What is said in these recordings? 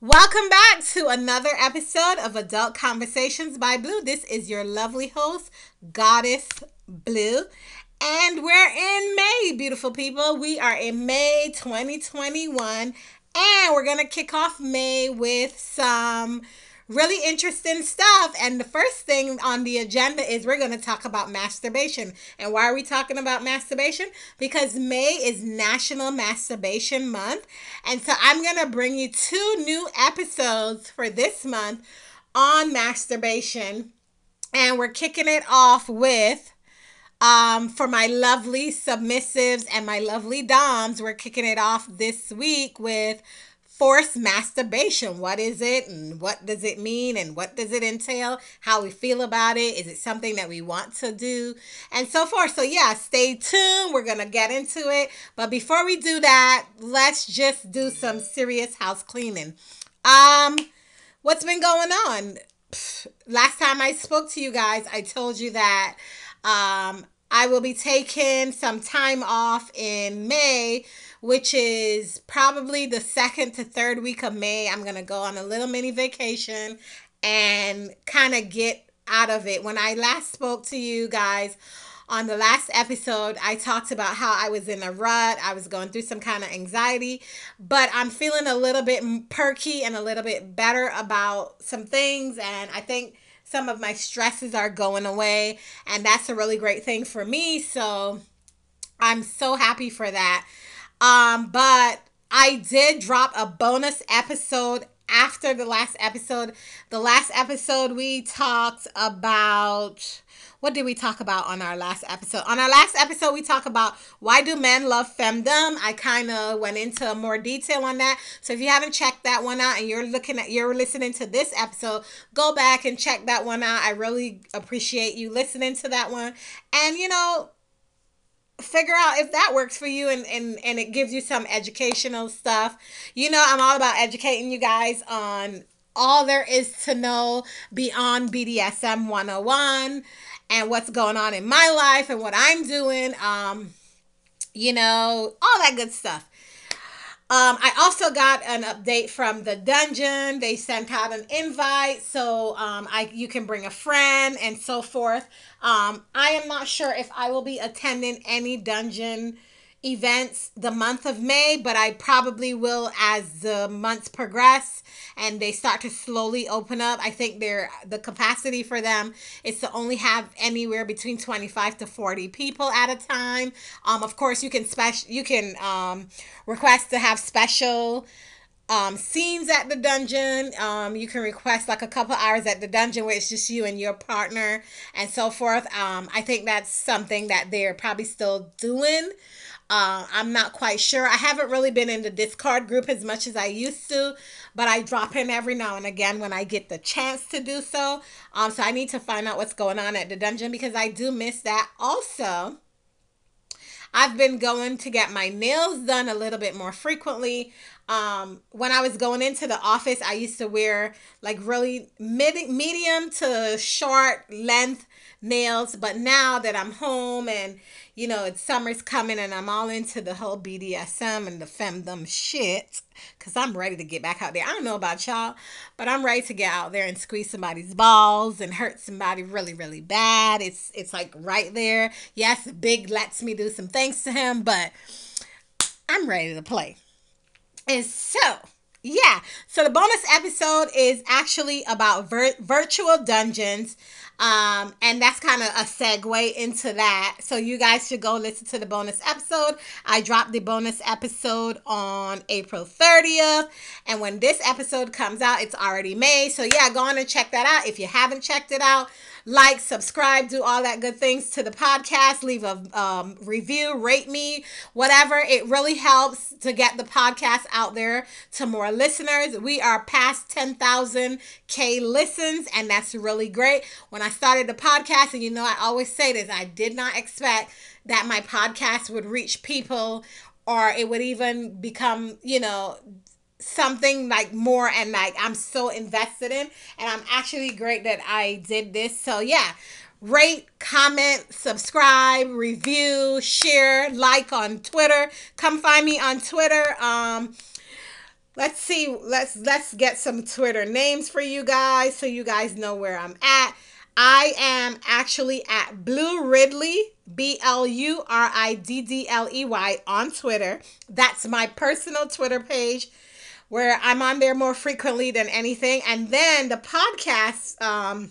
Welcome back to another episode of Adult Conversations by Blue. This is your lovely host, Goddess Blue. And we're in May, beautiful people. We are in May 2021. And we're going to kick off May with some really interesting stuff. And the first thing on the agenda is we're going to talk about masturbation. And why are we talking about masturbation? Because May is National Masturbation Month. And so I'm going to bring you two new episodes for this month on masturbation. And we're kicking it off with um, for my lovely submissives and my lovely doms, we're kicking it off this week with forced masturbation. What is it and what does it mean and what does it entail? How we feel about it? Is it something that we want to do? And so forth. So, yeah, stay tuned. We're going to get into it. But before we do that, let's just do some serious house cleaning. Um, what's been going on? Last time I spoke to you guys, I told you that um, I will be taking some time off in May which is probably the second to third week of May. I'm going to go on a little mini vacation and kind of get out of it. When I last spoke to you guys on the last episode, I talked about how I was in a rut. I was going through some kind of anxiety, but I'm feeling a little bit perky and a little bit better about some things. And I think some of my stresses are going away. And that's a really great thing for me. So I'm so happy for that. Um, but I did drop a bonus episode after the last episode. The last episode we talked about what did we talk about on our last episode? On our last episode, we talked about why do men love femdom. I kind of went into more detail on that. So if you haven't checked that one out and you're looking at you're listening to this episode, go back and check that one out. I really appreciate you listening to that one. And you know, figure out if that works for you and, and and it gives you some educational stuff. You know i'm all about educating you guys on all there is to know beyond bdsm 101 and what's going on in my life and what i'm doing um you know all that good stuff um, I also got an update from the dungeon. They sent out an invite, so um, I you can bring a friend and so forth. Um, I am not sure if I will be attending any dungeon events the month of May, but I probably will as the months progress and they start to slowly open up. I think they're the capacity for them is to only have anywhere between 25 to 40 people at a time. Um of course you can special you can um request to have special um, scenes at the dungeon. Um, you can request like a couple hours at the dungeon where it's just you and your partner and so forth. Um, I think that's something that they're probably still doing. Uh, I'm not quite sure. I haven't really been in the Discord group as much as I used to, but I drop in every now and again when I get the chance to do so. Um, so I need to find out what's going on at the dungeon because I do miss that. Also, I've been going to get my nails done a little bit more frequently. Um, when I was going into the office, I used to wear like really mid medium to short length nails, but now that I'm home and you know, it's summer's coming and I'm all into the whole BDSM and the femdom shit because I'm ready to get back out there. I don't know about y'all, but I'm ready to get out there and squeeze somebody's balls and hurt somebody really, really bad. It's it's like right there. Yes, Big lets me do some things to him, but I'm ready to play. And so, yeah. So the bonus episode is actually about vir- virtual dungeons. Um, and that's kind of a segue into that. So you guys should go listen to the bonus episode. I dropped the bonus episode on April 30th. And when this episode comes out, it's already May. So yeah, go on and check that out. If you haven't checked it out, like, subscribe, do all that good things to the podcast, leave a um, review, rate me, whatever. It really helps to get the podcast out there to more listeners. We are past 10,000 K listens, and that's really great. When I started the podcast, and you know, I always say this, I did not expect that my podcast would reach people or it would even become, you know, something like more and like I'm so invested in and I'm actually great that I did this. So yeah, rate, comment, subscribe, review, share, like on Twitter. Come find me on Twitter. Um let's see let's let's get some twitter names for you guys so you guys know where i'm at i am actually at blue ridley b-l-u-r-i-d-d-l-e-y on twitter that's my personal twitter page where i'm on there more frequently than anything and then the podcast um,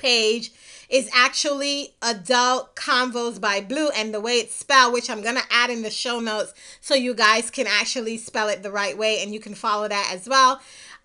page is actually Adult Convos by Blue and the way it's spelled, which I'm going to add in the show notes so you guys can actually spell it the right way and you can follow that as well.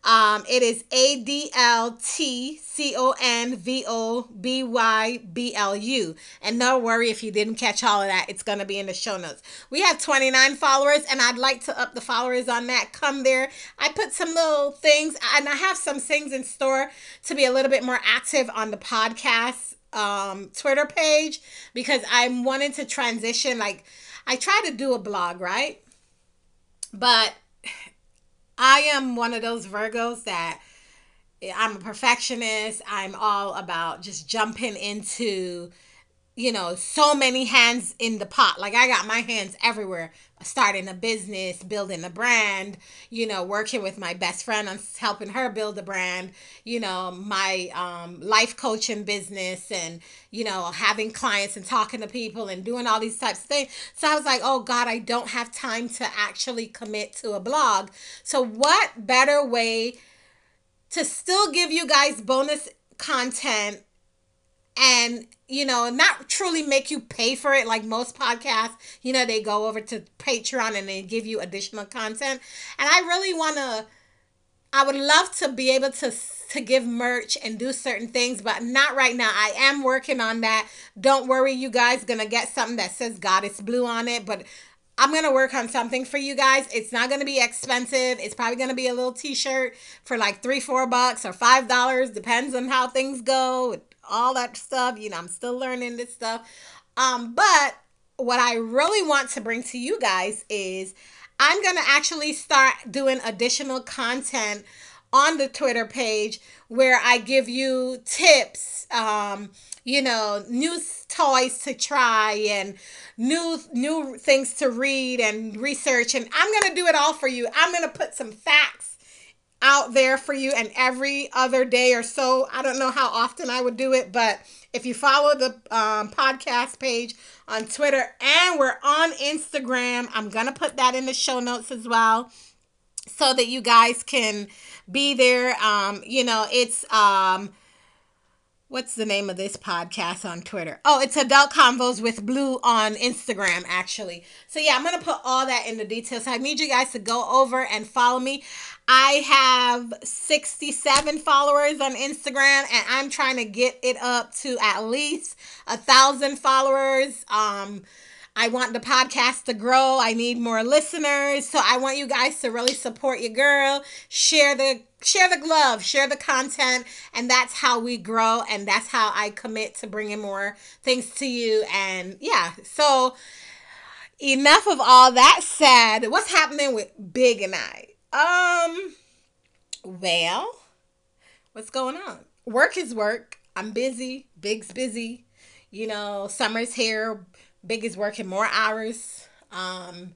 Um, it is A D L T C O N V O B Y B L U. And no worry if you didn't catch all of that, it's going to be in the show notes. We have 29 followers, and I'd like to up the followers on that. Come there. I put some little things, and I have some things in store to be a little bit more active on the podcast um, Twitter page because I'm wanting to transition. Like, I try to do a blog, right? But I am one of those Virgos that I'm a perfectionist. I'm all about just jumping into, you know, so many hands in the pot. Like I got my hands everywhere. Starting a business, building a brand, you know, working with my best friend on helping her build a brand, you know, my um, life coaching business and, you know, having clients and talking to people and doing all these types of things. So I was like, oh God, I don't have time to actually commit to a blog. So, what better way to still give you guys bonus content and you know not truly make you pay for it like most podcasts you know they go over to patreon and they give you additional content and i really want to i would love to be able to to give merch and do certain things but not right now i am working on that don't worry you guys gonna get something that says goddess blue on it but I'm to work on something for you guys. It's not to be expensive. It's probably to be a little t-shirt for like 3 4 bucks or 5 dollars depends on how things go. All that stuff, you know, I'm still learning this stuff. Um but what I really want to bring to you guys is I'm going to actually start doing additional content on the Twitter page where I give you tips um you know, new toys to try and new new things to read and research and I'm going to do it all for you. I'm going to put some facts out there for you and every other day or so. I don't know how often I would do it, but if you follow the um, podcast page on Twitter and we're on Instagram, I'm to put that in the show notes as well so that you guys can be there. Um, you know, it's um what's the name of this podcast on Twitter? Oh, it's Adult Convos with Blue on Instagram, actually. So, yeah, I'm going to put all that in the details. I need you guys to go over and follow me. I have 67 followers on Instagram, and I'm trying to get it up to at least a thousand followers. Um, I want the podcast to grow. I need more listeners. So I want you guys to really support your girl. Share the share the love, share the content, and that's how we grow and that's how I commit to bringing more things to you and yeah. So enough of all that said. What's happening with Big and I? Um well, what's going on? Work is work. I'm busy. Big's busy. You know, summer's here Big is working more hours. Um,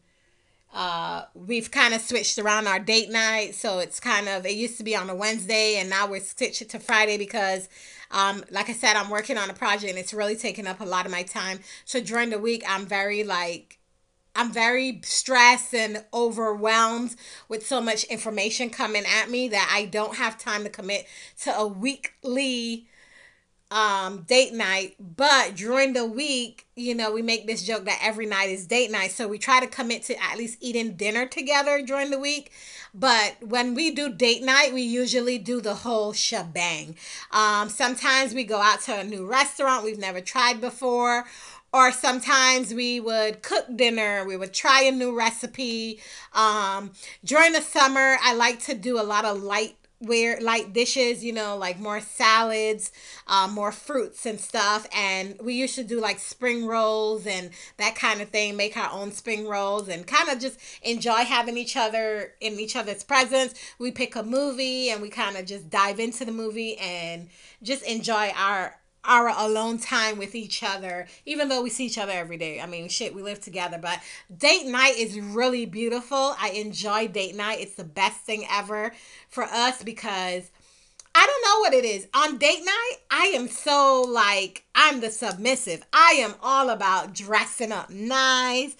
uh, we've kind of switched around our date night, so it's kind of it used to be on a Wednesday, and now we're switching to Friday because, um, like I said, I'm working on a project and it's really taking up a lot of my time. So during the week, I'm very like I'm very stressed and overwhelmed with so much information coming at me that I don't have time to commit to a weekly um date night but during the week you know we make this joke that every night is date night. So we try to commit to at least eating dinner together during the week. But when we do date night we usually do the whole shebang. Um sometimes we go out to a new restaurant we've never tried before or sometimes we would cook dinner we would try a new recipe. Um during the summer i like to do a lot of light where light dishes, you know, like more salads, um, more fruits and stuff. And we used to do like spring rolls and that kind of thing, make our own spring rolls and kind of just enjoy having each other in each other's presence. We pick a movie and we kind of just dive into the movie and just enjoy our our alone time with each other, even though we see each other every day. I mean, shit, we live together, but date night is really beautiful. I enjoy date night. It's the best thing ever for us because I don't know what it is. On date night, I am so like, I'm the submissive. I am all about dressing up nice,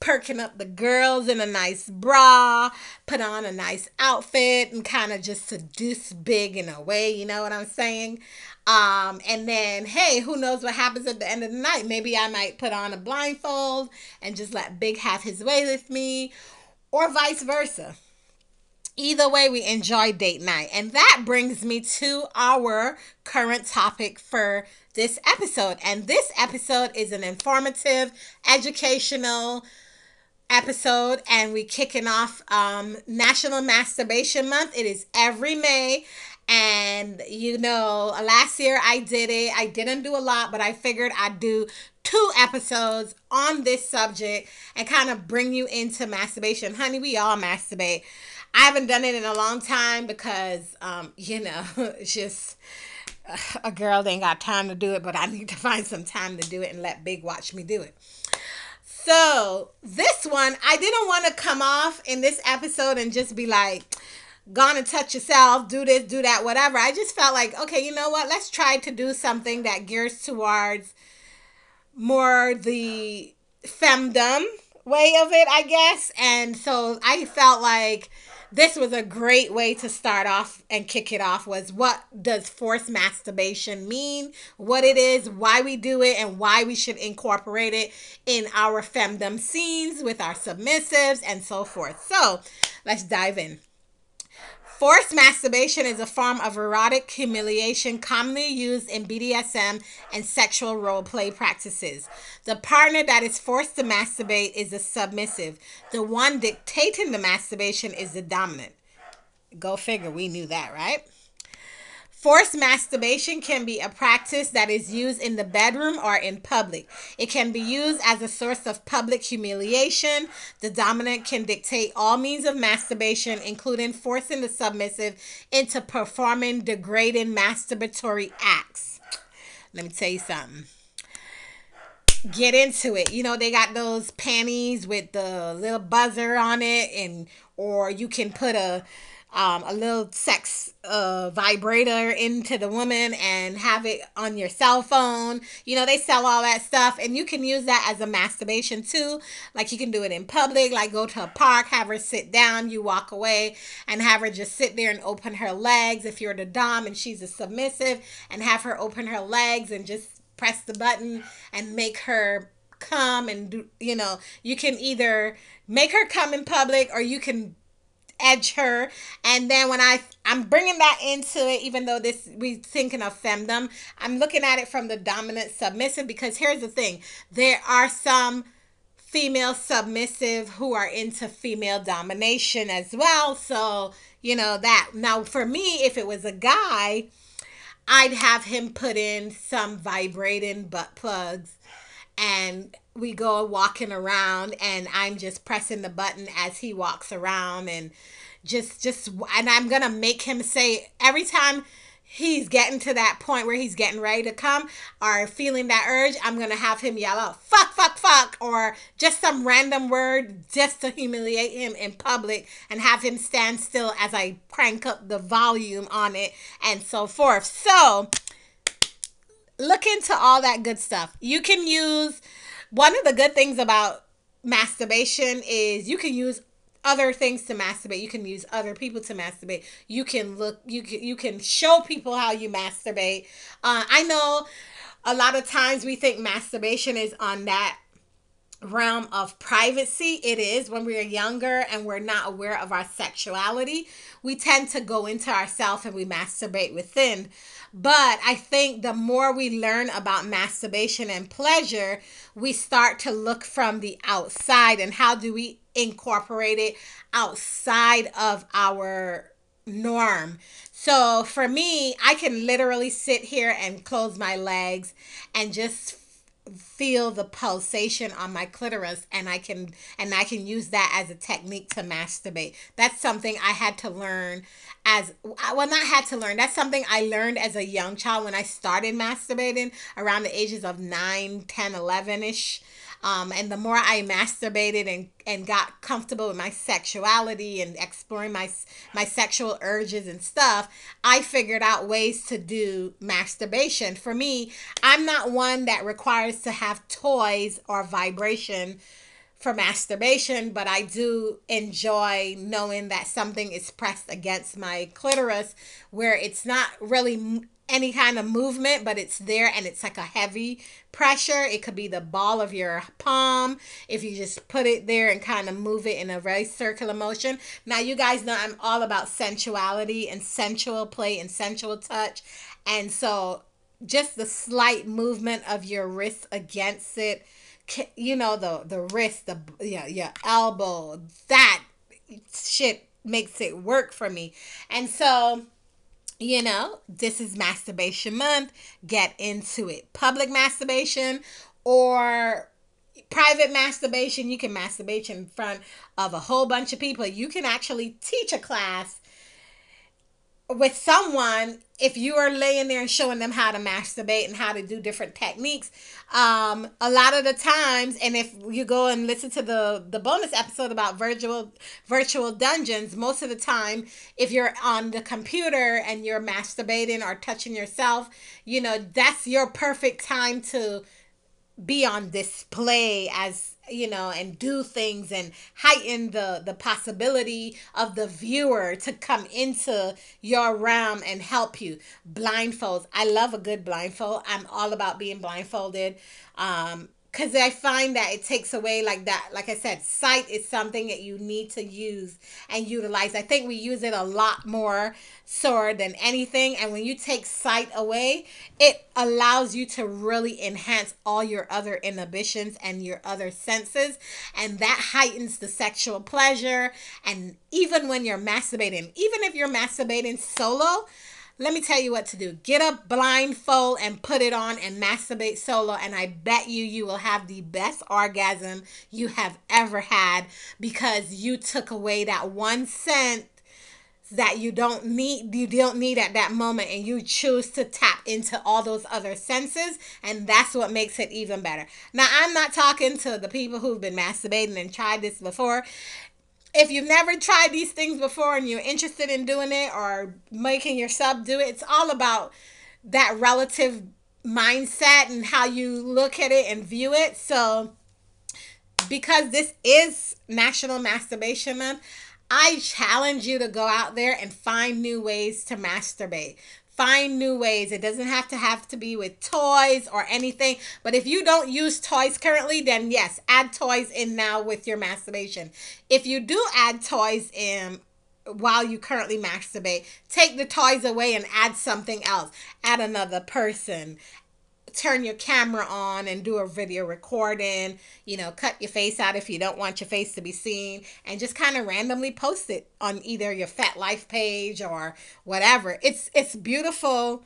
perking up the girls in a nice bra, put on a nice outfit, and kind of just seduce big in a way. You know what I'm saying? Um, and then, hey, who knows what happens at the end of the night? Maybe I might put on a blindfold and just let Big have his way with me, or vice versa. Either way, we enjoy date night. And that brings me to our current topic for this episode. And this episode is an informative, educational episode. And we kicking off um, National Masturbation Month. It is every May. And you know, last year I did it. I didn't do a lot, but I figured I'd do two episodes on this subject and kind of bring you into masturbation. Honey, we all masturbate. I haven't done it in a long time because, um, you know, it's just a girl ain't got time to do it, but I need to find some time to do it and let Big watch me do it. So, this one, I didn't want to come off in this episode and just be like, gonna touch yourself, do this, do that, whatever. I just felt like, okay, you know what? Let's try to do something that gears towards more the femdom way of it, I guess. And so I felt like this was a great way to start off and kick it off was what does forced masturbation mean? What it is why we do it and why we should incorporate it in our femdom scenes with our submissives and so forth. So let's dive in Forced masturbation is a form of erotic humiliation commonly used in BDSM and sexual role play practices. The partner that is forced to masturbate is the submissive. The one dictating the masturbation is the dominant. Go figure, we knew that, right? Forced masturbation can be a practice that is used in the bedroom or in public. It can be used as a source of public humiliation. The dominant can dictate all means of masturbation, including forcing the submissive into performing degrading masturbatory acts. Let me tell you something get into it. You know, they got those panties with the little buzzer on it and or you can put a um, a little sex uh, vibrator into the woman and have it on your cell phone. You know, they sell all that stuff, and you can use that as a masturbation too. Like you can do it in public, like go to a park, have her sit down, you walk away, and have her just sit there and open her legs if you're the Dom and she's a submissive, and have her open her legs and just press the button and make her come and do, you know, you can either make her come in public or you can edge her. And then when i i'm bringing that into it even though this we thinking of femdom i'm looking at it from the dominant submissive because here's the thing. There are some female submissive who are into female domination as well. So you know that now for me if it was a guy i'd have him put in some vibrating butt plugs and we go walking around and I'm just pressing the button as he walks around and just just and I'm going to make him say every time he's getting to that point where he's getting ready to come or feeling that urge, I'm going to have him yell out fuck fuck fuck or just some random word just to humiliate him in public and have him stand still as I crank up the volume on it and so forth. So, look into all that good stuff. You can use one of the good things about masturbation is you can use other things to masturbate. You can use other people to masturbate. You can look you can you can show people how you masturbate. Uh, I know a lot of times we think masturbation is on that realm of privacy. It is when we're younger and we're not aware of our sexuality. We tend to go into ourselves and we masturbate within. But I think the more we learn about masturbation and pleasure, we start to look from the outside and how do we incorporate it outside of our norm. So for me, I can literally sit here and close my legs and just feel the pulsation on my clitoris and I can and I can use that as a technique to masturbate. That's something I had to learn as well not had to learn. That's something I learned as a young child when I started masturbating around the ages of 9, 10, 11ish. Um, and the more I masturbated and, and got comfortable with my sexuality and exploring my my sexual urges and stuff, I figured out ways to do masturbation. For me, I'm not one that requires to have toys or vibration for masturbation, but I do enjoy knowing that something is pressed against my clitoris where it's not really any kind of movement, but it's there and it's like a heavy pressure. It could be the ball of your palm if you just put it there and kind of move it in a very circular motion. Now, you guys know I'm all about sensuality and sensual play and sensual touch. And so, just the slight movement of your wrist against it, you know, the, the wrist, the yeah, your elbow, that shit makes it work for me. And so, you know, this is masturbation month. Get into it. Public masturbation or private masturbation, you can masturbate in front of a whole bunch of people. You can actually teach a class with someone if you are laying there and showing them how to masturbate and how to do different techniques um a lot of the times and if you go and listen to the the bonus episode about virtual virtual dungeons most of the time if you're on the computer and you're masturbating or touching yourself you know that's your perfect time to be on display as you know and do things and heighten the the possibility of the viewer to come into your realm and help you. Blindfolds. I love a good blindfold. I'm all about being blindfolded. Um because I find that it takes away like that. Like I said, sight is something that you need to use and utilize. I think we use it a lot more so than anything. And when you take sight away, it allows you to really enhance all your other inhibitions and your other senses. And that heightens the sexual pleasure. And even when you're masturbating, even if you're masturbating solo, let me tell you what to do. Get a blindfold and put it on and masturbate solo, and I bet you you will have the best orgasm you have ever had because you took away that one one cent that you don't need you don't need at that moment and you choose to tap into all those other senses and that's what makes it even better now i'm not talking to the people who've been masturbating and tried this before if you've never tried these things before and you're interested in doing it or making your sub do it, it's all about that relative mindset and how you look at it and view it. So, because this is National Masturbation Month, I challenge you to go out there and find new ways to masturbate find new ways. It doesn't have to have to be with toys or anything. But if you don't use toys currently, then yes, add toys in now with your masturbation. If you do add toys in while you currently masturbate, take the toys away and add something else. Add another person, turn your camera on and do a video recording, you know, cut your face out if you don't want your face to be seen, and just kind of randomly post it on either your FetLife page or whatever. It's it's beautiful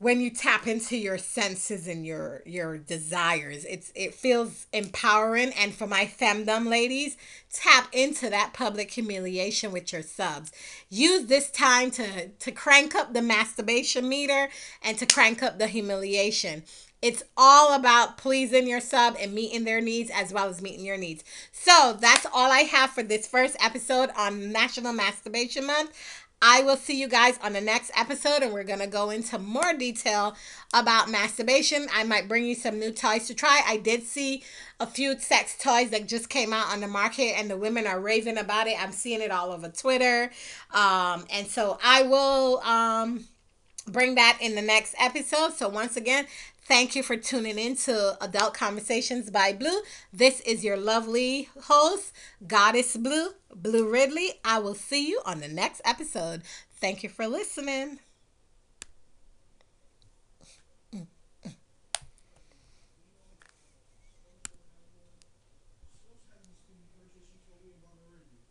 when you tap into your senses and your your desires it's it feels empowering and for my femdom ladies tap into that public humiliation with your subs use this time to to crank up the masturbation meter and to crank up the humiliation it's all about pleasing your sub and meeting their needs as well as meeting your needs. So that's all I have for this first episode on National Masturbation Month. I will see you guys on the next episode, and we're going to go into more detail about masturbation. I might bring you some new toys to try. I did see a few sex toys that just came out on the market, and the women are raving about it. I'm seeing it all over Twitter. Um, and so I will um, bring that in the next episode. So, once again, Thank you for tuning in to Adult Conversations by Blue. This is your lovely host, Goddess Blue, Blue Ridley. I will see you on the next episode. Thank you for listening.